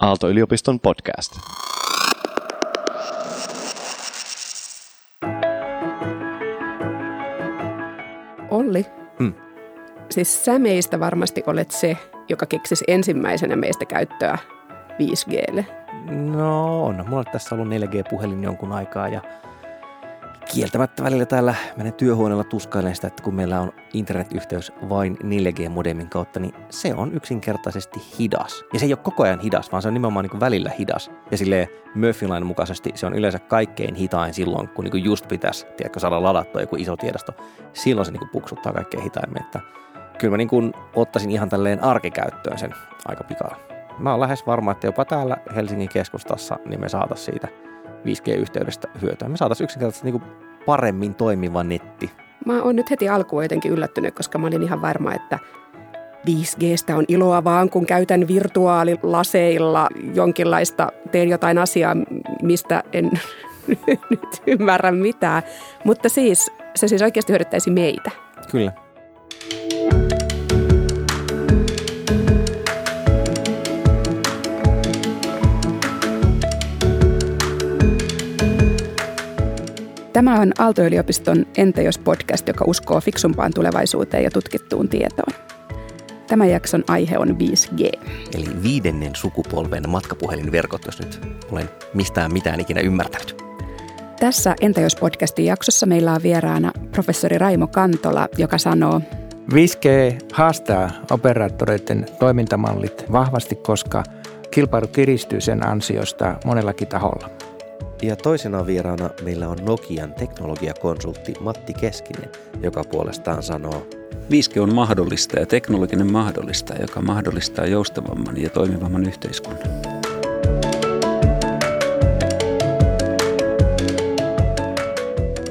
Aalto-yliopiston podcast. Olli, Mm. siis sä meistä varmasti olet se, joka keksisi ensimmäisenä meistä käyttöä 5Glle. No on. Mulla on tässä ollut 4G-puhelin jonkun aikaa ja kieltämättä välillä täällä meidän työhuoneella tuskailen sitä, että kun meillä on internetyhteys vain 4G-modemin kautta, niin se on yksinkertaisesti hidas. Ja se ei ole koko ajan hidas, vaan se on nimenomaan niin kuin välillä hidas. Ja silleen Murphy-lain mukaisesti se on yleensä kaikkein hitain silloin, kun niin kuin just pitäisi tiedätkö, saada ladattua joku iso tiedosto. Silloin se niin kuin puksuttaa kaikkein hitaimmin. Että kyllä mä niin kuin ottaisin ihan tälleen arkikäyttöön sen aika pikaa. Mä oon lähes varma, että jopa täällä Helsingin keskustassa niin me saatais siitä 5G-yhteydestä hyötyä. Me saataisiin yksinkertaisesti niin paremmin toimiva netti. Mä oon nyt heti alkuun jotenkin yllättynyt, koska mä olin ihan varma, että 5Gstä on iloa vaan, kun käytän virtuaalilaseilla jonkinlaista, teen jotain asiaa, mistä en nyt ymmärrä mitään. Mutta siis, se siis oikeasti hyödyttäisi meitä. Kyllä. Tämä on Aalto-yliopiston Entä jos podcast, joka uskoo fiksumpaan tulevaisuuteen ja tutkittuun tietoon. Tämän jakson aihe on 5G. Eli viidennen sukupolven matkapuhelinverkot, jos nyt olen mistään mitään ikinä ymmärtänyt. Tässä Entä jos podcastin jaksossa meillä on vieraana professori Raimo Kantola, joka sanoo, 5G haastaa operaattoreiden toimintamallit vahvasti, koska kilpailu kiristyy sen ansiosta monellakin taholla. Ja toisena vieraana meillä on Nokian teknologiakonsultti Matti Keskinen, joka puolestaan sanoo, 5G on mahdollista ja teknologinen mahdollista, joka mahdollistaa joustavamman ja toimivamman yhteiskunnan.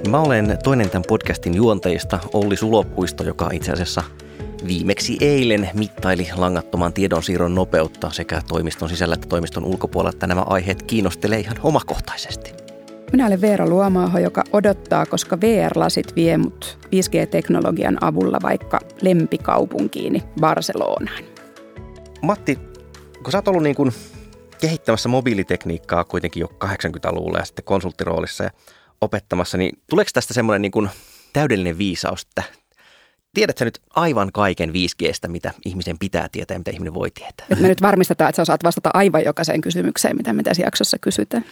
Mä olen toinen tämän podcastin juonteista, Olli Sulopuisto, joka itse asiassa viimeksi eilen mittaili langattoman tiedonsiirron nopeutta sekä toimiston sisällä että toimiston ulkopuolella, että nämä aiheet kiinnostelee ihan omakohtaisesti. minä olen Veera Luomaaho, joka odottaa, koska VR-lasit vie mut 5G-teknologian avulla vaikka lempikaupunkiini Barcelonaan. Matti, kun sä oot ollut niin kuin kehittämässä mobiilitekniikkaa kuitenkin jo 80-luvulla ja sitten konsulttiroolissa ja opettamassa, niin tuleeko tästä semmoinen niin kuin täydellinen viisaus, että tiedät sä nyt aivan kaiken 5Gstä, mitä ihmisen pitää tietää ja mitä ihminen voi tietää? Nyt me nyt varmistetaan, että sä osaat vastata aivan jokaiseen kysymykseen, mitä me tässä jaksossa kysytään.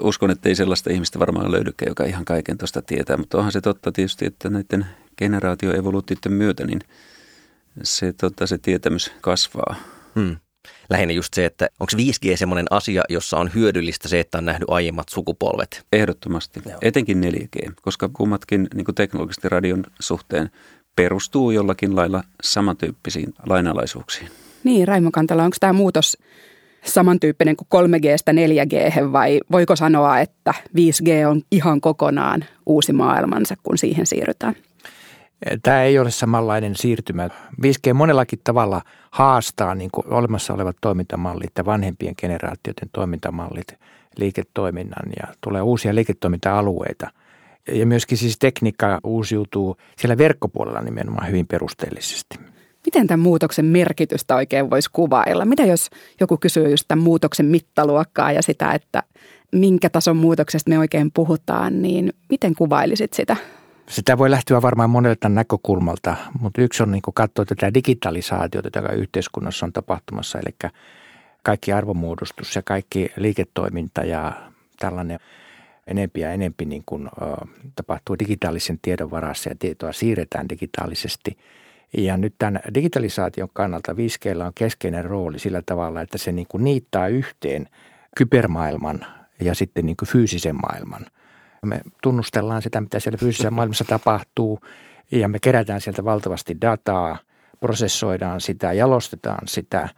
Uskon, että ei sellaista ihmistä varmaan löydykään, joka ihan kaiken tuosta tietää, mutta onhan se totta tietysti, että näiden generaatioevoluutioiden myötä niin se, tota, se tietämys kasvaa. Hmm. Lähinnä just se, että onko 5G semmoinen asia, jossa on hyödyllistä se, että on nähnyt aiemmat sukupolvet? Ehdottomasti, Joo. etenkin 4G, koska kummatkin niin kuin teknologisesti radion suhteen perustuu jollakin lailla samantyyppisiin lainalaisuuksiin. Niin, Raimo Kantola, onko tämä muutos samantyyppinen kuin 3Gstä 4G vai voiko sanoa, että 5G on ihan kokonaan uusi maailmansa, kun siihen siirrytään? Tämä ei ole samanlainen siirtymä. 5G monellakin tavalla haastaa niin kuin olemassa olevat toimintamallit ja vanhempien generaatioiden toimintamallit liiketoiminnan ja tulee uusia liiketoiminta-alueita. Ja myöskin siis tekniikka uusiutuu siellä verkkopuolella nimenomaan hyvin perusteellisesti. Miten tämän muutoksen merkitystä oikein voisi kuvailla? Mitä jos joku kysyy just tämän muutoksen mittaluokkaa ja sitä, että minkä tason muutoksesta me oikein puhutaan, niin miten kuvailisit sitä? Sitä voi lähteä varmaan monelta näkökulmalta, mutta yksi on niin katsoa tätä digitalisaatiota, joka yhteiskunnassa on tapahtumassa, eli kaikki arvomuodostus ja kaikki liiketoiminta ja tällainen enempi ja enempi niin kuin, ö, tapahtuu digitaalisen tiedon varassa ja tietoa siirretään digitaalisesti. Ja nyt tämän digitalisaation kannalta 5G on keskeinen rooli sillä tavalla, että se niin kuin niittaa yhteen kybermaailman ja sitten niin kuin fyysisen maailman. Me tunnustellaan sitä, mitä siellä fyysisessä maailmassa tapahtuu ja me kerätään sieltä valtavasti dataa, prosessoidaan sitä, jalostetaan sitä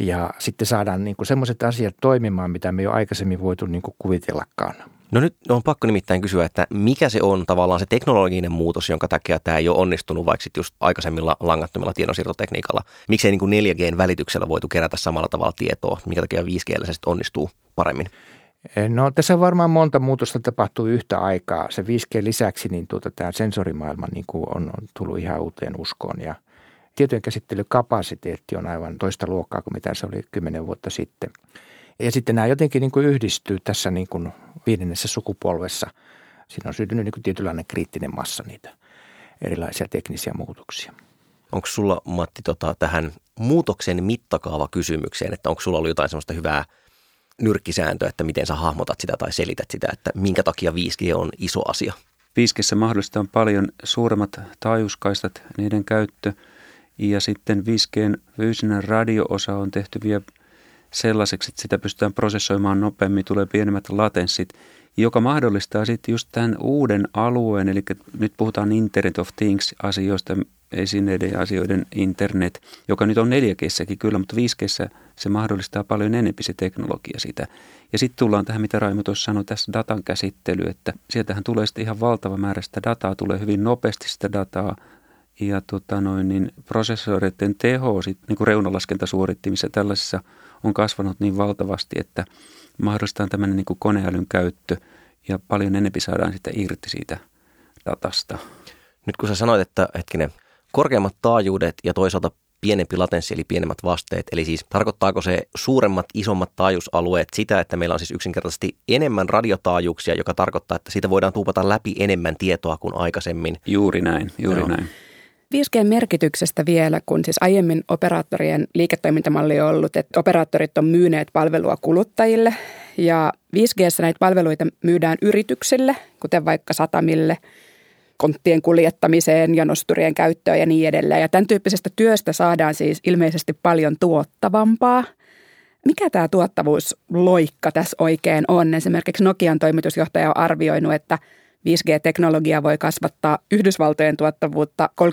ja sitten saadaan niin sellaiset asiat toimimaan, mitä me ei ole aikaisemmin voitu niin kuin kuvitellakaan. No nyt on pakko nimittäin kysyä, että mikä se on tavallaan se teknologinen muutos, jonka takia tämä ei ole onnistunut vaikka sit just aikaisemmilla langattomilla tiedonsiirtotekniikalla. Miksei niin kuin 4Gn välityksellä voitu kerätä samalla tavalla tietoa, mikä takia 5G se sitten onnistuu paremmin? No tässä varmaan monta muutosta tapahtuu yhtä aikaa. Se 5G lisäksi niin tuota, tämä sensorimaailma niin kuin on, on tullut ihan uuteen uskoon ja tietojen käsittelykapasiteetti on aivan toista luokkaa kuin mitä se oli kymmenen vuotta sitten. Ja sitten nämä jotenkin niin kuin yhdistyy tässä niin kuin viidennessä sukupolvessa. Siinä on syntynyt niin kuin tietynlainen kriittinen massa niitä erilaisia teknisiä muutoksia. Onko sulla Matti tota, tähän muutoksen mittakaava kysymykseen, että onko sulla ollut jotain sellaista hyvää nyrkkisääntöä, että miten sä hahmotat sitä tai selität sitä, että minkä takia 5G on iso asia? 5G mahdollistaa paljon suuremmat taajuuskaistat, niiden käyttö ja sitten 5Gn fyysinen radio-osa on tehty vielä sellaiseksi, että sitä pystytään prosessoimaan nopeammin, tulee pienemmät latenssit, joka mahdollistaa sitten just tämän uuden alueen, eli nyt puhutaan Internet of Things-asioista, esineiden ja asioiden internet, joka nyt on 4 g kyllä, mutta 5 g se mahdollistaa paljon enemmän se teknologia sitä. Ja sitten tullaan tähän, mitä Raimo tuossa sanoi, tässä datan käsittely, että sieltähän tulee sitten ihan valtava määrä sitä dataa, tulee hyvin nopeasti sitä dataa, ja tota noin, niin prosessoreiden teho sit, niin kuin reunalaskentasuorittimissa tällaisissa on kasvanut niin valtavasti, että mahdollistaa tämmöinen niin kuin koneälyn käyttö ja paljon enemmän saadaan sitä irti siitä datasta. Nyt kun sä sanoit, että hetkinen, korkeammat taajuudet ja toisaalta pienempi latenssi eli pienemmät vasteet. Eli siis tarkoittaako se suuremmat, isommat taajuusalueet sitä, että meillä on siis yksinkertaisesti enemmän radiotaajuuksia, joka tarkoittaa, että siitä voidaan tuupata läpi enemmän tietoa kuin aikaisemmin. Juuri näin, juuri Joo. näin. 5G-merkityksestä vielä, kun siis aiemmin operaattorien liiketoimintamalli on ollut, että operaattorit on myyneet palvelua kuluttajille ja 5G näitä palveluita myydään yrityksille, kuten vaikka satamille, konttien kuljettamiseen ja nosturien käyttöön ja niin edelleen. Ja tämän tyyppisestä työstä saadaan siis ilmeisesti paljon tuottavampaa. Mikä tämä tuottavuusloikka tässä oikein on? Esimerkiksi Nokian toimitusjohtaja on arvioinut, että – 5G-teknologia voi kasvattaa Yhdysvaltojen tuottavuutta 30-35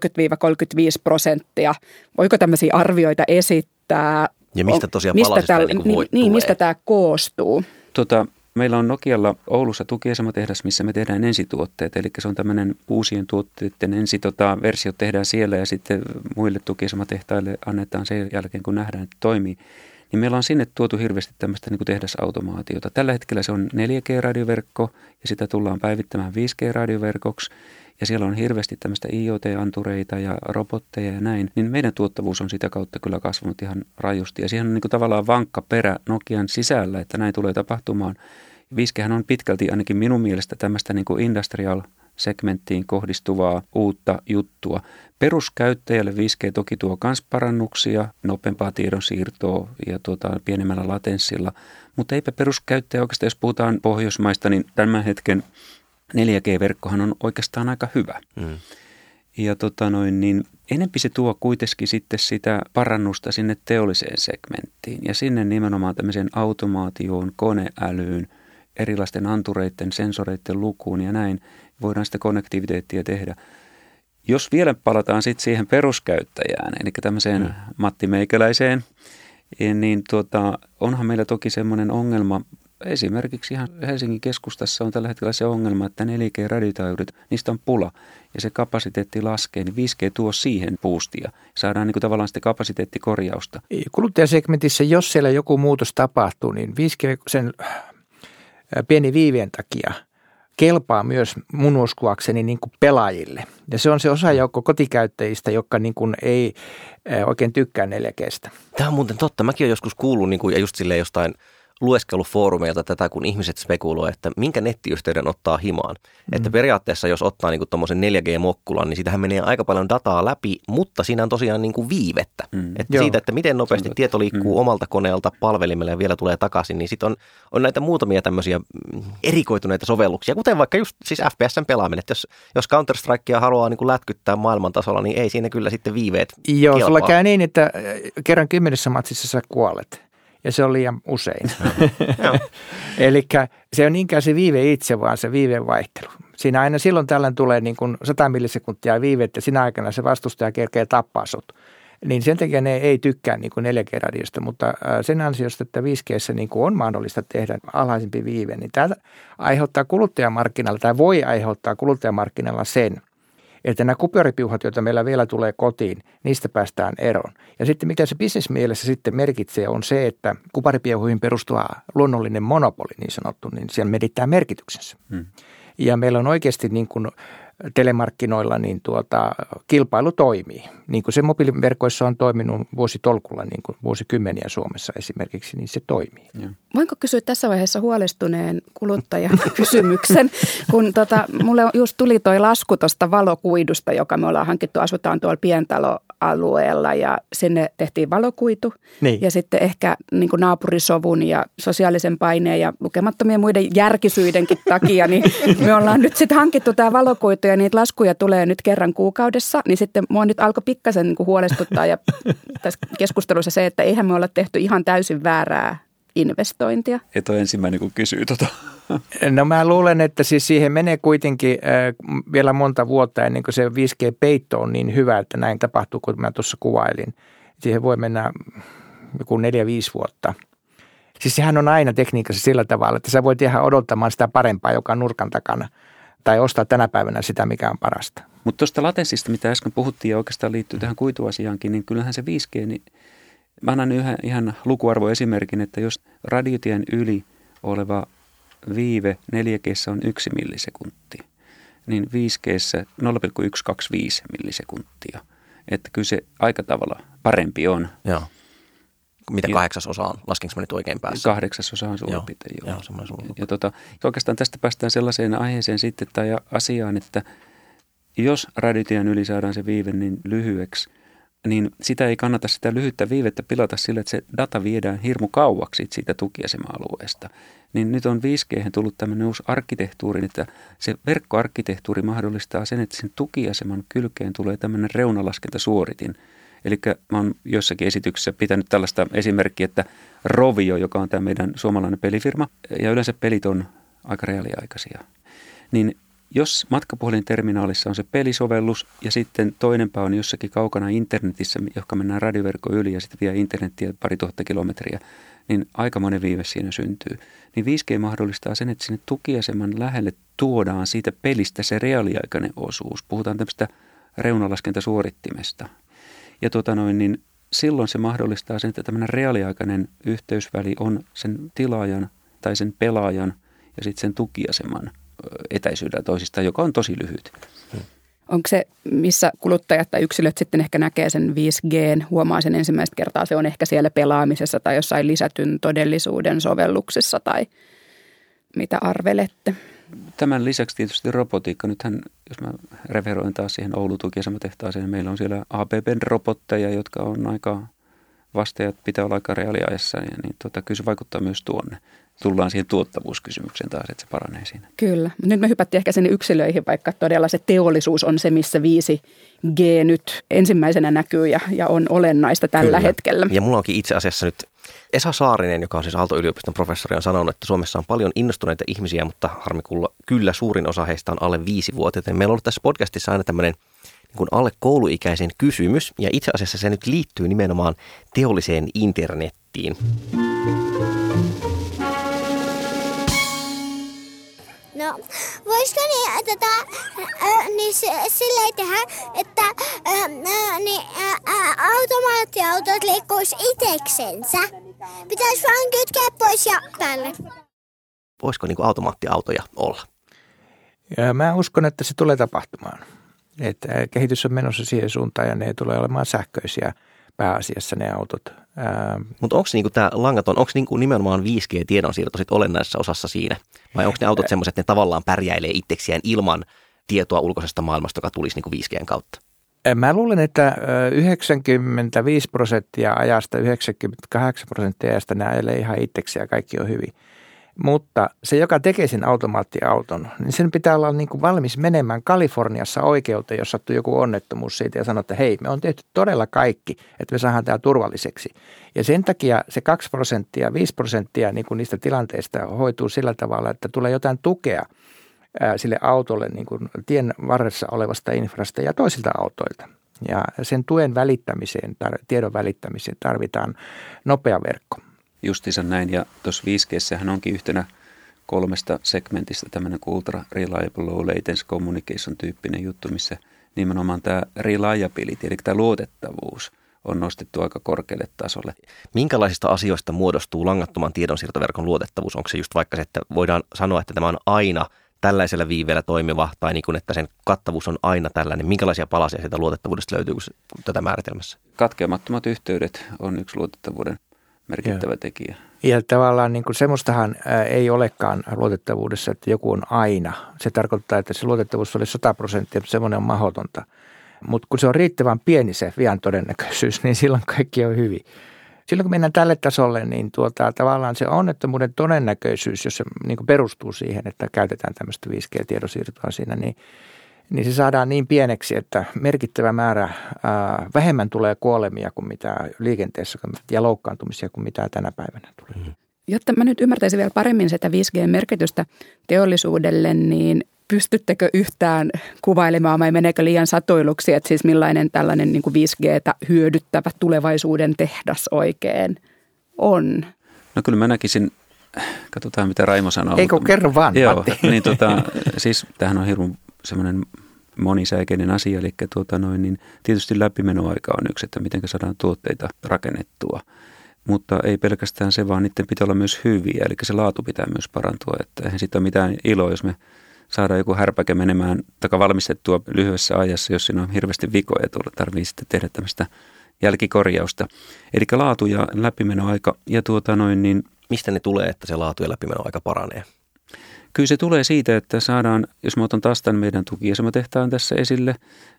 prosenttia. Voiko tämmöisiä arvioita esittää? Ja mistä tosiaan mistä tää, niin, niin, niin, mistä tämä koostuu? Tota, meillä on Nokialla Oulussa tukiesematehdas, missä me tehdään ensituotteet. Eli se on tämmöinen uusien tuotteiden ensi tota, versio tehdään siellä ja sitten muille tukiesematehtaille annetaan sen jälkeen, kun nähdään, että toimii niin meillä on sinne tuotu hirveästi tämmöistä niin kuin tehdasautomaatiota. Tällä hetkellä se on 4G-radioverkko ja sitä tullaan päivittämään 5G-radioverkoksi ja siellä on hirveästi tämmöistä IoT-antureita ja robotteja ja näin, niin meidän tuottavuus on sitä kautta kyllä kasvanut ihan rajusti. Ja siihen on niin kuin tavallaan vankka perä Nokian sisällä, että näin tulee tapahtumaan. 5G on pitkälti ainakin minun mielestä tämmöistä niin kuin industrial segmenttiin kohdistuvaa uutta juttua. Peruskäyttäjälle 5G toki tuo myös parannuksia, nopeampaa tiedonsiirtoa ja tuota, pienemmällä latenssilla, mutta eipä peruskäyttäjä oikeastaan, jos puhutaan Pohjoismaista, niin tämän hetken 4G-verkkohan on oikeastaan aika hyvä. Mm. Ja tota noin, niin enempi se tuo kuitenkin sitten sitä parannusta sinne teolliseen segmenttiin ja sinne nimenomaan tämmöiseen automaatioon, koneälyyn, erilaisten antureiden, sensoreiden lukuun ja näin voidaan sitä konnektiviteettia tehdä. Jos vielä palataan sitten siihen peruskäyttäjään, eli tämmöiseen mm. Matti Meikäläiseen, niin tuota, onhan meillä toki semmoinen ongelma, esimerkiksi ihan Helsingin keskustassa on tällä hetkellä se ongelma, että 4G-radiotaajuudet, niistä on pula ja se kapasiteetti laskee, niin 5G tuo siihen puustia. Saadaan niin kuin tavallaan sitten kapasiteettikorjausta. Kuluttajasegmentissä, jos siellä joku muutos tapahtuu, niin 5G sen pieni viivien takia – kelpaa myös mun uskoakseni niin kuin pelaajille. Ja se on se osa joukko kotikäyttäjistä, jotka niin kuin ei oikein tykkää 4 Tämä on muuten totta. Mäkin olen joskus kuullut niin kuin, ja just silleen jostain – lueskellut foorumeilta tätä, kun ihmiset spekuloivat, että minkä nettiyhteyden ottaa himaan. Mm. Että periaatteessa jos ottaa niin tuommoisen 4G-mokkulan, niin sitähän menee aika paljon dataa läpi, mutta siinä on tosiaan niin kuin viivettä. Mm. Että siitä, että miten nopeasti tieto liikkuu mm. omalta koneelta palvelimelle ja vielä tulee takaisin, niin sitten on, on näitä muutamia tämmöisiä erikoituneita sovelluksia, kuten vaikka just siis FPSn pelaaminen. Että jos, jos Counter-Strikea haluaa niin kuin lätkyttää maailman tasolla, niin ei siinä kyllä sitten viiveet Joo, kelpaa. sulla käy niin, että kerran kymmenessä matsissa sä kuolet ja se on liian usein. Eli se on niinkään se viive itse, vaan se viiveen vaihtelu. Siinä aina silloin tällöin tulee niin kuin 100 millisekuntia viivettä, ja sinä aikana se vastustaja kerkee tappaa sut. Niin sen takia ne ei tykkää niin kuin 4G-radiosta, mutta sen ansiosta, että 5G niin kuin on mahdollista tehdä alhaisempi viive, niin tämä aiheuttaa kuluttajamarkkinalla tai voi aiheuttaa kuluttajamarkkinalla sen – että nämä kuparipiuhat, joita meillä vielä tulee kotiin, niistä päästään eroon. Ja sitten mikä se bisnesmielessä sitten merkitsee on se, että kuparipiuhuihin perustuva luonnollinen monopoli niin sanottu, niin siellä medittää merkityksensä. Hmm. Ja meillä on oikeasti niin kuin telemarkkinoilla, niin tuota, kilpailu toimii. Niin kuin se mobiiliverkoissa on toiminut vuositolkulla, niin kuin vuosikymmeniä Suomessa esimerkiksi, niin se toimii. Ja. Voinko kysyä tässä vaiheessa huolestuneen kuluttajan kysymyksen, kun tota, mulle just tuli toi lasku tuosta valokuidusta, joka me ollaan hankittu, asutaan tuolla pientaloalueella ja sinne tehtiin valokuitu. Niin. Ja sitten ehkä niin kuin naapurisovun ja sosiaalisen paineen ja lukemattomien muiden järkisyydenkin takia, niin me ollaan nyt sitten hankittu tämä valokuitu ja niitä laskuja tulee nyt kerran kuukaudessa, niin sitten mua nyt alkoi pikkasen niin huolestuttaa ja tässä keskustelussa se, että eihän me olla tehty ihan täysin väärää investointia. Et ole ensimmäinen, kun kysyy tota. No mä luulen, että siis siihen menee kuitenkin äh, vielä monta vuotta ennen kuin se 5G-peitto on niin hyvä, että näin tapahtuu, kun mä tuossa kuvailin. Siihen voi mennä joku neljä, viisi vuotta. Siis sehän on aina tekniikassa sillä tavalla, että sä voit jäädä odottamaan sitä parempaa, joka on nurkan takana. Tai ostaa tänä päivänä sitä, mikä on parasta. Mutta tuosta latenssista, mitä äsken puhuttiin ja oikeastaan liittyy tähän kuituasiaankin, niin kyllähän se 5G, niin mä annan yhä, ihan lukuarvoesimerkin, että jos radiotien yli oleva viive 4 on 1 millisekunti, niin 5G 0,125 millisekuntia. Että kyllä se aika tavalla parempi on. Joo. Mitä kahdeksasosa on? Laskinko mä nyt oikein päässä? Kahdeksasosa on suurin piirtein, joo. joo ja, ja tota, oikeastaan tästä päästään sellaiseen aiheeseen sitten tai asiaan, että jos radiotien yli saadaan se viive niin lyhyeksi, niin sitä ei kannata sitä lyhyttä viivettä pilata sillä, että se data viedään hirmu kauaksi siitä tukiasema-alueesta. Niin nyt on 5G tullut tämmöinen uusi arkkitehtuuri, että se verkkoarkkitehtuuri mahdollistaa sen, että sen tukiaseman kylkeen tulee tämmöinen reunalaskentasuoritin. Eli mä oon jossakin esityksessä pitänyt tällaista esimerkkiä, että Rovio, joka on tämä meidän suomalainen pelifirma, ja yleensä pelit on aika reaaliaikaisia, niin jos matkapuhelinterminaalissa on se pelisovellus ja sitten toinen on jossakin kaukana internetissä, johon mennään radioverkko yli ja sitten vie internettiä pari tuhatta kilometriä, niin aikamoinen viive siinä syntyy. Niin 5G mahdollistaa sen, että sinne tukiaseman lähelle tuodaan siitä pelistä se reaaliaikainen osuus. Puhutaan tämmöistä reunalaskentasuorittimesta. Ja tota noin, niin silloin se mahdollistaa sen, että tämmöinen reaaliaikainen yhteysväli on sen tilaajan tai sen pelaajan ja sitten sen tukiaseman etäisyydellä toisistaan, joka on tosi lyhyt. Onko se, missä kuluttajat tai yksilöt sitten ehkä näkee sen 5G, huomaa sen ensimmäistä kertaa, se on ehkä siellä pelaamisessa tai jossain lisätyn todellisuuden sovelluksessa tai mitä arvelette? Tämän lisäksi tietysti robotiikka. Nythän, jos mä referoin taas siihen Oulu tehtaaseen, niin meillä on siellä ABBn robotteja, jotka on aika vasteajat pitää olla aika reaaliajassa, niin, niin tota, kyllä se vaikuttaa myös tuonne tullaan siihen tuottavuuskysymykseen taas, että se paranee siinä. Kyllä. Nyt me hypättiin ehkä sinne yksilöihin, vaikka todella se teollisuus on se, missä 5G nyt ensimmäisenä näkyy ja, ja on olennaista tällä Kyllä. hetkellä. Ja mulla onkin itse asiassa nyt Esa Saarinen, joka on siis Aalto-yliopiston professori, on sanonut, että Suomessa on paljon innostuneita ihmisiä, mutta harmi kyllä suurin osa heistä on alle viisi vuotta. Meillä on ollut tässä podcastissa aina tämmöinen niin kuin alle kouluikäisen kysymys, ja itse asiassa se nyt liittyy nimenomaan teolliseen internettiin. No, voisiko niin, tota, äh, niin silleen tehdä, että äh, niin, äh, automaattiautot liikkuisi itseksensä? Pitäisi vaan kytkeä pois ja päälle. Voisiko niin automaattiautoja olla? Ja mä uskon, että se tulee tapahtumaan. Että kehitys on menossa siihen suuntaan ja ne tulee olemaan sähköisiä pääasiassa ne autot. Mutta onko niinku tämä langaton, onko niinku nimenomaan 5G-tiedonsiirto sit olennaisessa osassa siinä? Vai onko ne autot semmoiset, että ne tavallaan pärjäilee itseksiään ilman tietoa ulkoisesta maailmasta, joka tulisi niinku 5Gn kautta? Mä luulen, että 95 prosenttia ajasta, 98 prosenttia ajasta ne ajelee ihan itseksi ja kaikki on hyvin. Mutta se, joka tekee sen automaattiauton, niin sen pitää olla niin kuin valmis menemään Kaliforniassa oikeuteen, jos sattuu joku onnettomuus siitä ja sanoo, että hei, me on tehty todella kaikki, että me saadaan tämä turvalliseksi. Ja sen takia se 2 prosenttia, 5 prosenttia niin kuin niistä tilanteista hoituu sillä tavalla, että tulee jotain tukea sille autolle niin kuin tien varressa olevasta infrasta ja toisilta autoilta. Ja sen tuen välittämiseen, tiedon välittämiseen tarvitaan nopea verkko justiinsa näin. Ja tuossa 5G onkin yhtenä kolmesta segmentistä tämmöinen Ultra Reliable Low Latency Communication tyyppinen juttu, missä nimenomaan tämä reliability, eli tämä luotettavuus on nostettu aika korkealle tasolle. Minkälaisista asioista muodostuu langattoman tiedonsiirtoverkon luotettavuus? Onko se just vaikka se, että voidaan sanoa, että tämä on aina tällaisella viiveellä toimiva tai niin kuin, että sen kattavuus on aina tällainen? Minkälaisia palasia sieltä luotettavuudesta löytyy tätä määritelmässä? Katkeamattomat yhteydet on yksi luotettavuuden merkittävä Joo. tekijä. Ja tavallaan niin kuin semmoistahan ei olekaan luotettavuudessa, että joku on aina. Se tarkoittaa, että se luotettavuus oli 100 prosenttia, mutta semmoinen on mahdotonta. Mutta kun se on riittävän pieni se vian todennäköisyys, niin silloin kaikki on hyvin. Silloin kun mennään tälle tasolle, niin tuota, tavallaan se onnettomuuden todennäköisyys, jos se niin perustuu siihen, että käytetään tämmöistä 5G-tiedosiirtoa siinä, niin, niin se saadaan niin pieneksi, että merkittävä määrä ää, vähemmän tulee kuolemia kuin mitä liikenteessä ja loukkaantumisia kuin mitä tänä päivänä tulee. Mm. Jotta mä nyt ymmärtäisin vielä paremmin sitä 5G-merkitystä teollisuudelle, niin pystyttekö yhtään kuvailemaan vai meneekö liian satoiluksi, että siis millainen tällainen niin kuin 5Gtä hyödyttävä tulevaisuuden tehdas oikein on? No kyllä mä näkisin, katsotaan mitä Raimo sanoo. Eikö mutta, kerro vaan, Joo, Matti. niin tota, siis tämähän on hirveän semmoinen monisäikeinen asia, eli tuota noin, niin tietysti läpimenoaika on yksi, että miten saadaan tuotteita rakennettua. Mutta ei pelkästään se, vaan niiden pitää olla myös hyviä, eli se laatu pitää myös parantua. Että eihän siitä ole mitään iloa, jos me saada joku härpäke menemään taka valmistettua lyhyessä ajassa, jos siinä on hirveästi vikoja tullut. Tarvii sitten tehdä tämmöistä jälkikorjausta. Eli laatu ja läpimenoaika ja tuota noin niin... Mistä ne tulee, että se laatu ja läpimenoaika paranee? Kyllä se tulee siitä, että saadaan, jos mä otan taas tämän meidän tukiasematehtaan tässä esille,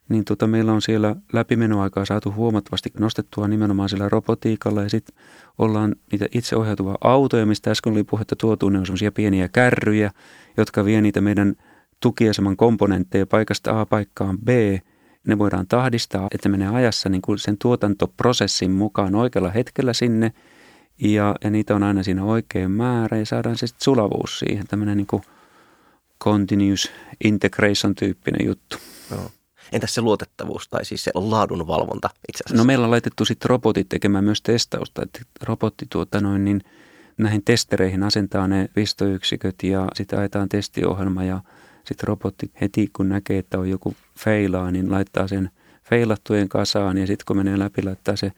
niin tota, meillä on siellä läpimenoaikaa saatu huomattavasti nostettua nimenomaan sillä robotiikalla ja sitten ollaan niitä itseohjautuvia autoja, mistä äsken oli puhetta tuotu, ne on semmoisia pieniä kärryjä, jotka vie niitä meidän tukiaseman komponentteja paikasta A paikkaan B. Ne voidaan tahdistaa, että menee ajassa niin kuin sen tuotantoprosessin mukaan oikealla hetkellä sinne ja, ja niitä on aina siinä oikein määrä ja saadaan se sitten sulavuus siihen, tämmöinen niin kuin continuous integration tyyppinen juttu. Joo. Entäs se luotettavuus tai siis se laadunvalvonta itse asiassa? No meillä on laitettu sitten robotit tekemään myös testausta, että robotti tuota noin niin näihin testereihin asentaa ne pistoyksiköt ja sitten ajetaan testiohjelma ja sitten robotti heti kun näkee, että on joku feilaa, niin laittaa sen feilattujen kasaan ja sitten kun menee läpi, laittaa se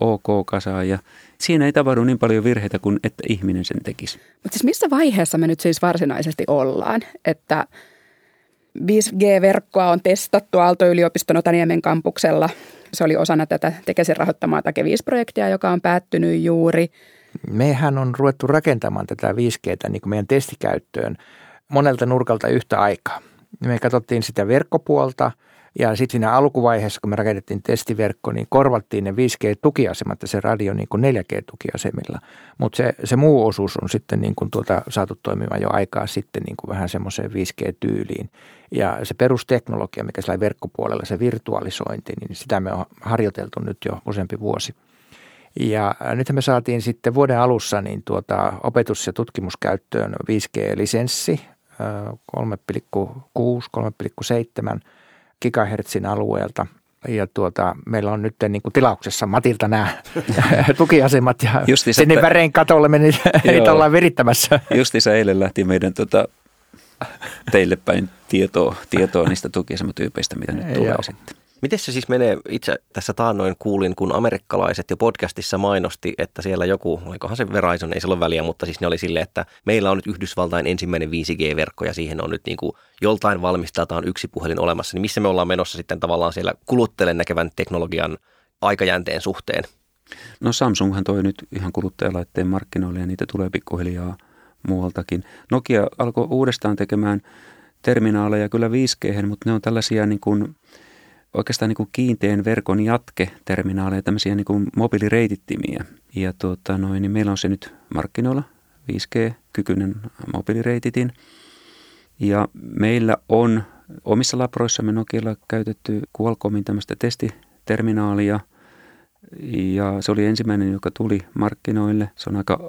OK-kasaan ja siinä ei tapahdu niin paljon virheitä kuin että ihminen sen tekisi. Mutta siis missä vaiheessa me nyt siis varsinaisesti ollaan, että 5G-verkkoa on testattu Aalto-yliopiston Otaniemen kampuksella. Se oli osana tätä Tekesin rahoittamaa Take 5-projektia, joka on päättynyt juuri. Mehän on ruvettu rakentamaan tätä 5Gtä niin kuin meidän testikäyttöön monelta nurkalta yhtä aikaa. Me katsottiin sitä verkkopuolta – ja sitten siinä alkuvaiheessa, kun me rakennettiin testiverkko, niin korvattiin ne 5G-tukiasemat ja se radio niin kuin 4G-tukiasemilla. Mutta se, se muu osuus on sitten niin kuin tuota, saatu toimimaan jo aikaa sitten niin kuin vähän semmoiseen 5G-tyyliin. Ja se perusteknologia, mikä sillä verkkopuolella, se virtualisointi, niin sitä me on harjoiteltu nyt jo useampi vuosi. Ja nyt me saatiin sitten vuoden alussa niin tuota opetus- ja tutkimuskäyttöön 5G-lisenssi 3,6, 3,7 gigahertsin alueelta. Ja tuota, meillä on nyt niin kuin tilauksessa Matilta nämä tukiasemat ja Justiinsa, sinne että... värein katolle me niitä ollaan virittämässä. Justiinsa eilen lähti meidän tota, teille päin tietoa, tietoa niistä tukiasematyypeistä, mitä nyt tulee sitten. Miten se siis menee? Itse tässä taannoin kuulin, kun amerikkalaiset jo podcastissa mainosti, että siellä joku, olikohan se Verizon, ei se ole väliä, mutta siis ne oli silleen, että meillä on nyt Yhdysvaltain ensimmäinen 5G-verkko ja siihen on nyt niin kuin joltain valmistajalta on yksi puhelin olemassa. Niin missä me ollaan menossa sitten tavallaan siellä kuluttajalle näkevän teknologian aikajänteen suhteen? No Samsunghan toi nyt ihan kuluttajalaitteen markkinoille ja niitä tulee pikkuhiljaa muualtakin. Nokia alkoi uudestaan tekemään terminaaleja kyllä 5G, mutta ne on tällaisia niin kuin – oikeastaan niin kuin kiinteän verkon jatketerminaaleja, tämmöisiä niin kuin mobiilireitittimiä. Ja tuota, noin, niin meillä on se nyt markkinoilla, 5G-kykyinen mobiilireititin. Ja meillä on omissa laproissamme Nokialla käytetty Qualcommin tämmöistä testiterminaalia – ja se oli ensimmäinen, joka tuli markkinoille. Se on aika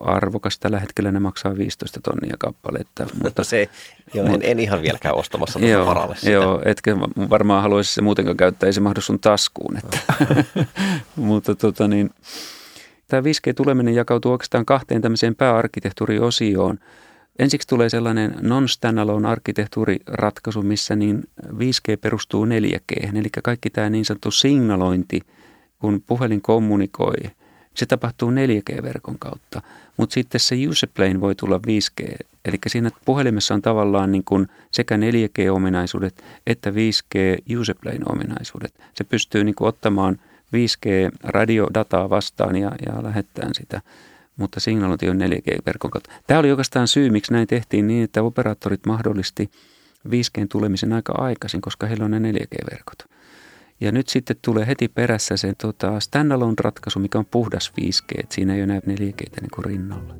arvokas. Tällä hetkellä ne maksaa 15 tonnia kappaletta. Mutta se, joo, en, en ihan vieläkään ostamassa joo, varalle sitä. Joo, etkä varmaan haluaisi se muutenkaan käyttää, ei se mahdu sun taskuun. Että. mutta tota niin, tämä 5G-tuleminen jakautuu oikeastaan kahteen tämmöiseen pääarkkitehtuuriosioon. Ensiksi tulee sellainen non-standalone arkkitehtuuriratkaisu, missä niin 5G perustuu 4G, eli kaikki tämä niin sanottu signalointi – kun puhelin kommunikoi, se tapahtuu 4G-verkon kautta. Mutta sitten se user plane voi tulla 5G, Eli siinä puhelimessa on tavallaan niin kuin sekä 4G-ominaisuudet että 5G Useplane-ominaisuudet. Se pystyy niin kuin ottamaan 5G-radiodataa vastaan ja, ja lähettämään sitä mutta signalointi on 4G-verkon kautta. Tämä oli oikeastaan syy, miksi näin tehtiin niin, että operaattorit mahdollisti 5G tulemisen aika aikaisin, koska heillä on ne 4G-verkot. Ja nyt sitten tulee heti perässä se tota, standalone-ratkaisu, mikä on puhdas 5G, että siinä ei ole näitä 4G niin rinnalla.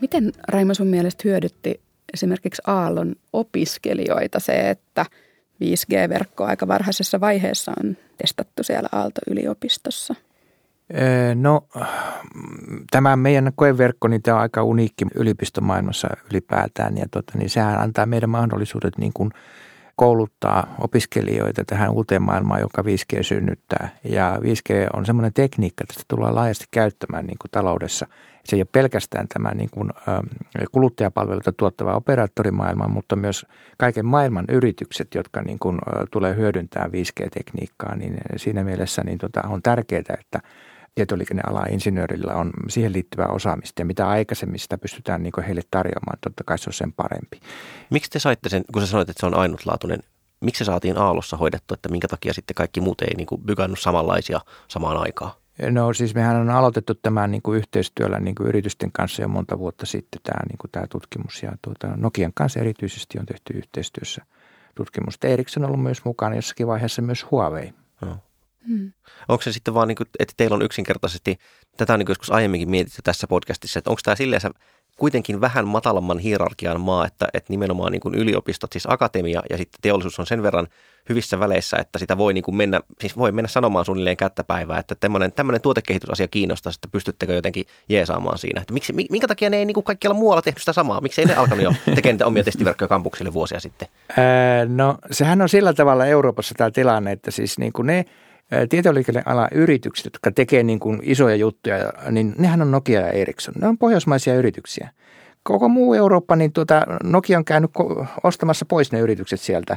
Miten Raima sun mielestä hyödytti esimerkiksi Aallon opiskelijoita se, että 5G-verkkoa aika varhaisessa vaiheessa on testattu siellä Aalto-yliopistossa? No tämä meidän koeverkko, niin tämä on aika uniikki yliopistomaailmassa ylipäätään ja tota, niin sehän antaa meidän mahdollisuudet niin kuin kouluttaa opiskelijoita tähän uuteen maailmaan, joka 5G synnyttää. Ja 5G on semmoinen tekniikka, että sitä tullaan laajasti käyttämään niin kuin taloudessa – se ei ole pelkästään tämä niin kuin, kuluttajapalveluita tuottava operaattorimaailma, mutta myös kaiken maailman yritykset, jotka niin kuin, tulee hyödyntää 5G-tekniikkaa, niin siinä mielessä niin tota, on tärkeää, että tietoliikenneala insinöörillä on siihen liittyvää osaamista ja mitä aikaisemmin sitä pystytään niin heille tarjoamaan, totta kai se on sen parempi. Miksi te saitte sen, kun sä sanoit, että se on ainutlaatuinen, miksi se saatiin Aallossa hoidettu, että minkä takia sitten kaikki muut ei niin kuin bygannut samanlaisia samaan aikaan? No siis mehän on aloitettu tämän niin kuin yhteistyöllä niin kuin yritysten kanssa jo monta vuotta sitten tämä, niin kuin tämä tutkimus ja tuota, Nokian kanssa erityisesti on tehty yhteistyössä tutkimusta. Ericsson on ollut myös mukana jossakin vaiheessa myös Huawei. No. Hmm. Onko se sitten vaan, niin kuin, että teillä on yksinkertaisesti, tätä on niin joskus aiemminkin mietitty tässä podcastissa, että onko tämä silleen kuitenkin vähän matalamman hierarkian maa, että, että nimenomaan niin kuin yliopistot, siis akatemia ja sitten teollisuus on sen verran hyvissä väleissä, että sitä voi niin kuin mennä, siis voi mennä sanomaan suunnilleen kättäpäivää, että tämmöinen, tämmöinen tuotekehitysasia kiinnostaa, että pystyttekö jotenkin jeesaamaan siinä. Että miksi, minkä takia ne ei niin kuin kaikkialla muualla tehnyt sitä samaa? Miksi ei ne alkanut jo tekemään niitä omia testiverkkoja kampuksille vuosia sitten? Ää, no sehän on sillä tavalla Euroopassa tämä tilanne, että siis niin kuin ne – tietoliikennealan yritykset, jotka tekee niin kuin isoja juttuja, niin nehän on Nokia ja Ericsson. Ne on pohjoismaisia yrityksiä. Koko muu Eurooppa, niin tuota, Nokia on käynyt ostamassa pois ne yritykset sieltä.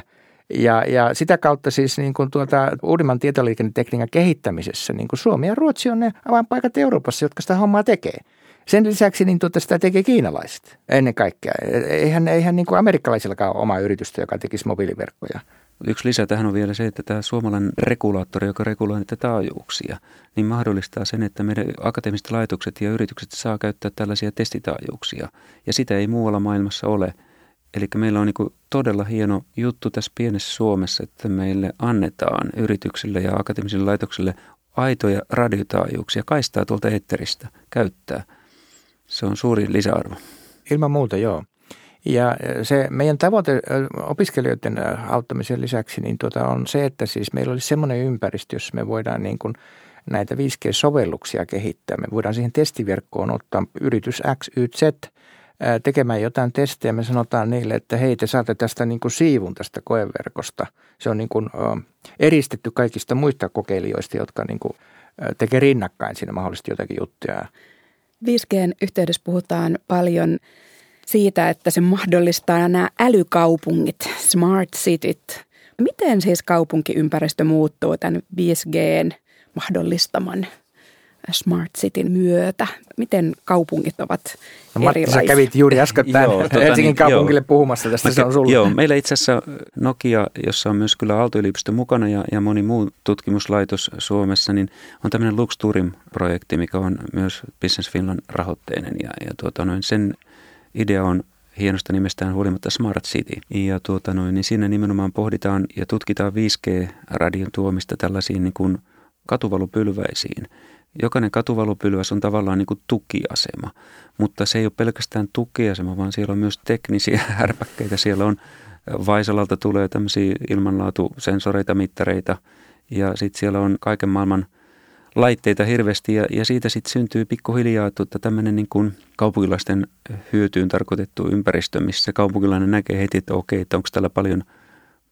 Ja, ja sitä kautta siis niin kuin tuota, uudemman tietoliikennetekniikan kehittämisessä, niin kuin Suomi ja Ruotsi on ne avainpaikat Euroopassa, jotka sitä hommaa tekee. Sen lisäksi niin tuota, sitä tekee kiinalaiset ennen kaikkea. Eihän, eihän niin kuin amerikkalaisillakaan ole omaa yritystä, joka tekisi mobiiliverkkoja. Yksi lisä tähän on vielä se, että tämä suomalainen regulaattori, joka reguloi niitä taajuuksia, niin mahdollistaa sen, että meidän akateemiset laitokset ja yritykset saa käyttää tällaisia testitaajuuksia. Ja sitä ei muualla maailmassa ole. Eli meillä on niin todella hieno juttu tässä pienessä Suomessa, että meille annetaan yrityksille ja akateemisille laitoksille aitoja radiotaajuuksia, kaistaa tuolta etteristä käyttää. Se on suuri lisäarvo. Ilman muuta, joo. Ja se meidän tavoite opiskelijoiden auttamisen lisäksi niin tuota on se, että siis meillä olisi semmoinen ympäristö, jossa me voidaan niin kuin näitä 5G-sovelluksia kehittää. Me voidaan siihen testiverkkoon ottaa yritys X, Y, Z tekemään jotain testejä. Me sanotaan niille, että hei te saatte tästä niin kuin siivun tästä koeverkosta. Se on niin kuin eristetty kaikista muista kokeilijoista, jotka niin kuin tekee rinnakkain siinä mahdollisesti jotakin juttuja. 5Gn yhteydessä puhutaan paljon – siitä, että se mahdollistaa nämä älykaupungit, smart cityt. Miten siis kaupunkiympäristö muuttuu tämän 5Gn mahdollistaman Smart Cityn myötä? Miten kaupungit ovat no, Matti, erilaisia? sä kävit juuri äskettäin joo, tota, Helsingin niin, kaupungille joo. puhumassa tästä, Mä, se on sulla. Joo, meillä itse asiassa Nokia, jossa on myös kyllä Aalto-yliopisto mukana ja, ja moni muu tutkimuslaitos Suomessa, niin on tämmöinen Lux Turim-projekti, mikä on myös Business Finland rahoitteinen ja, ja tuota, noin sen – idea on hienosta nimestään huolimatta Smart City. Ja tuota noin, niin siinä nimenomaan pohditaan ja tutkitaan 5G-radion tuomista tällaisiin niin kuin katuvalupylväisiin. Jokainen katuvalupylväs on tavallaan niin kuin tukiasema, mutta se ei ole pelkästään tukiasema, vaan siellä on myös teknisiä härpäkkeitä. Siellä on Vaisalalta tulee tämmöisiä ilmanlaatusensoreita, mittareita ja sitten siellä on kaiken maailman – laitteita hirveästi ja, ja siitä sitten syntyy pikkuhiljaa tuota, tämmöinen niin kaupunkilaisten hyötyyn tarkoitettu ympäristö, missä kaupunkilainen näkee heti, että okei, että onko täällä paljon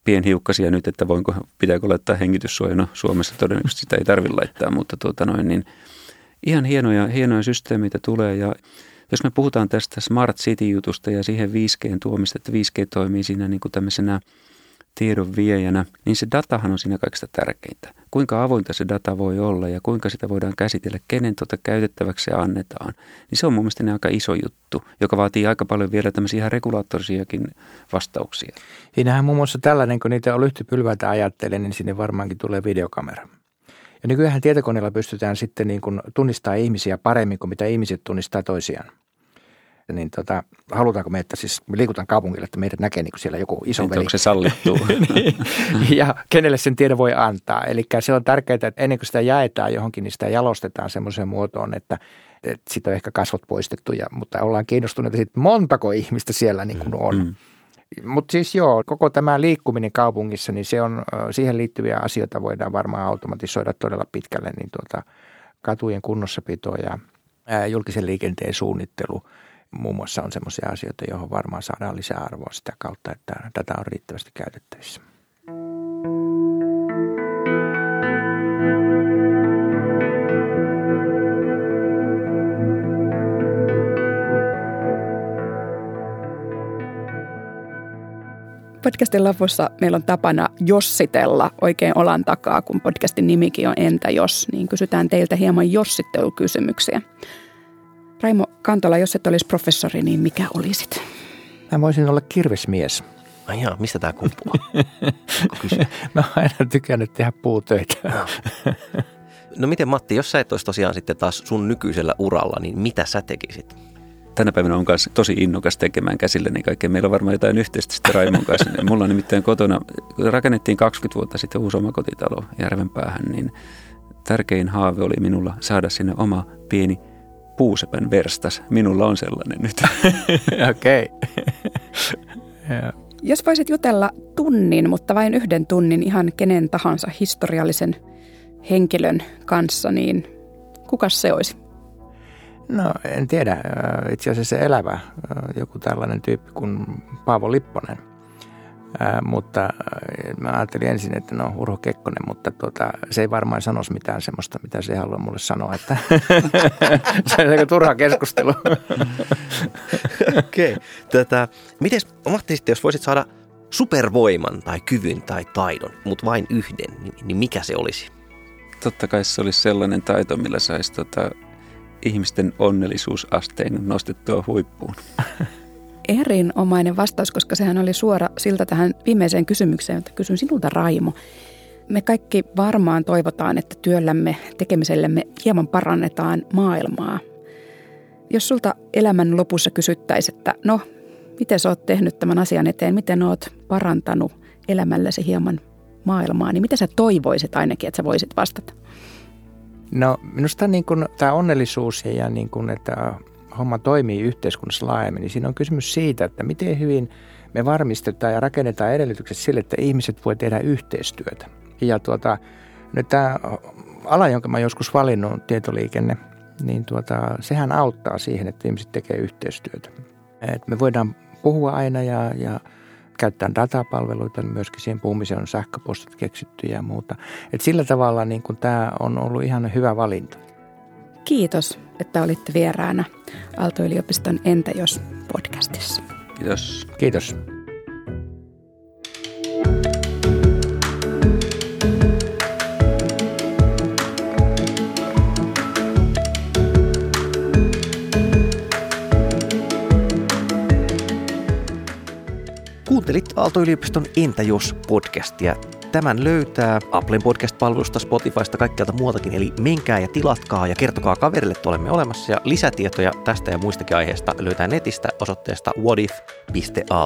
pienhiukkasia nyt, että voinko, pitääkö laittaa hengityssuojana. Suomessa todennäköisesti sitä ei tarvitse laittaa, mutta tuota noin, niin ihan hienoja, hienoja systeemeitä tulee ja Jos me puhutaan tästä Smart City-jutusta ja siihen 5G tuomista, että 5G toimii siinä niin kuin tämmöisenä tiedon viejänä, niin se datahan on siinä kaikista tärkeintä. Kuinka avointa se data voi olla ja kuinka sitä voidaan käsitellä, kenen tuota käytettäväksi se annetaan. Niin se on mun mielestä aika iso juttu, joka vaatii aika paljon vielä tämmöisiä ihan regulaattorisiakin vastauksia. Siinähän muun muassa tällainen, kun niitä on lyhtypylväitä ajattelee, niin sinne varmaankin tulee videokamera. Ja nykyään tietokoneella pystytään sitten niin kuin tunnistaa ihmisiä paremmin kuin mitä ihmiset tunnistaa toisiaan niin tota, halutaanko me, että siis me liikutaan kaupungille, että meidät näkee niin kuin siellä joku iso niin, veli. Onko se sallittu? niin, ja kenelle sen tiedon voi antaa. Eli se on tärkeää, että ennen kuin sitä jaetaan johonkin, niin sitä jalostetaan semmoiseen muotoon, että, että siitä on ehkä kasvot poistettu, ja, mutta ollaan kiinnostuneita siitä, montako ihmistä siellä niin kuin on. Mm. Mutta siis joo, koko tämä liikkuminen kaupungissa, niin se on, siihen liittyviä asioita voidaan varmaan automatisoida todella pitkälle, niin tuota, katujen kunnossapito ja julkisen liikenteen suunnittelu – muun muassa on sellaisia asioita, johon varmaan saadaan lisää arvoa sitä kautta, että tätä on riittävästi käytettävissä. Podcastin lopussa meillä on tapana jossitella oikein olan takaa, kun podcastin nimikin on Entä jos, niin kysytään teiltä hieman jossittelukysymyksiä. Raimo Kantola, jos et olisi professori, niin mikä olisit? Mä voisin olla kirvesmies. Ai jaa, mistä tämä kumpuaa? Mä oon aina tykännyt tehdä puutöitä. No. no miten Matti, jos sä et olisi tosiaan sitten taas sun nykyisellä uralla, niin mitä sä tekisit? Tänä päivänä on myös tosi innokas tekemään käsilleni kaikkea. Meillä on varmaan jotain yhteistä sitten Raimon kanssa. Mulla on nimittäin kotona, rakennettiin 20 vuotta sitten uusi omakotitalo Järvenpäähän, niin tärkein haave oli minulla saada sinne oma pieni puusepän verstas. Minulla on sellainen nyt. Okei. Jos voisit jutella tunnin, mutta vain yhden tunnin ihan kenen tahansa historiallisen henkilön kanssa, niin kuka se olisi? No en tiedä. Itse asiassa elävä joku tällainen tyyppi kuin Paavo Lipponen – Ää, mutta mä ajattelin ensin, että no Urho Kekkonen, mutta tuota, se ei varmaan sanoisi mitään semmoista, mitä se haluaa mulle sanoa, että se on aika turha keskustelu. Okei. Okay. Mites, Matti, sitten jos voisit saada supervoiman tai kyvyn tai taidon, mutta vain yhden, niin, niin mikä se olisi? Totta kai se olisi sellainen taito, millä saisi tota, ihmisten onnellisuusasteen nostettua huippuun. erinomainen vastaus, koska sehän oli suora siltä tähän viimeiseen kysymykseen, että kysyn sinulta Raimo. Me kaikki varmaan toivotaan, että työllämme, tekemisellemme hieman parannetaan maailmaa. Jos sulta elämän lopussa kysyttäisiin, että no, miten sä oot tehnyt tämän asian eteen, miten oot parantanut elämälläsi hieman maailmaa, niin mitä sä toivoisit ainakin, että sä voisit vastata? No minusta niin kuin tämä onnellisuus ja niin kuin, että homma toimii yhteiskunnassa laajemmin, niin siinä on kysymys siitä, että miten hyvin me varmistetaan ja rakennetaan edellytykset sille, että ihmiset voi tehdä yhteistyötä. Ja tuota, nyt tämä ala, jonka mä joskus valinnut, tietoliikenne, niin tuota, sehän auttaa siihen, että ihmiset tekee yhteistyötä. Et me voidaan puhua aina ja, ja käyttää datapalveluita, niin myöskin siihen puhumiseen on sähköpostit keksitty ja muuta. Et sillä tavalla niin tämä on ollut ihan hyvä valinta. Kiitos, että olitte vieraana Aalto-yliopiston Entä jos podcastissa. Kiitos. Kiitos. Kuuntelit Aalto-yliopiston Entä jos podcastia. Tämän löytää Applen podcast-palvelusta, Spotifysta, kaikkialta muutakin, eli menkää ja tilatkaa ja kertokaa kaverille, että olemme olemassa. Ja lisätietoja tästä ja muistakin aiheista löytää netistä osoitteesta whatif.aalto.fi.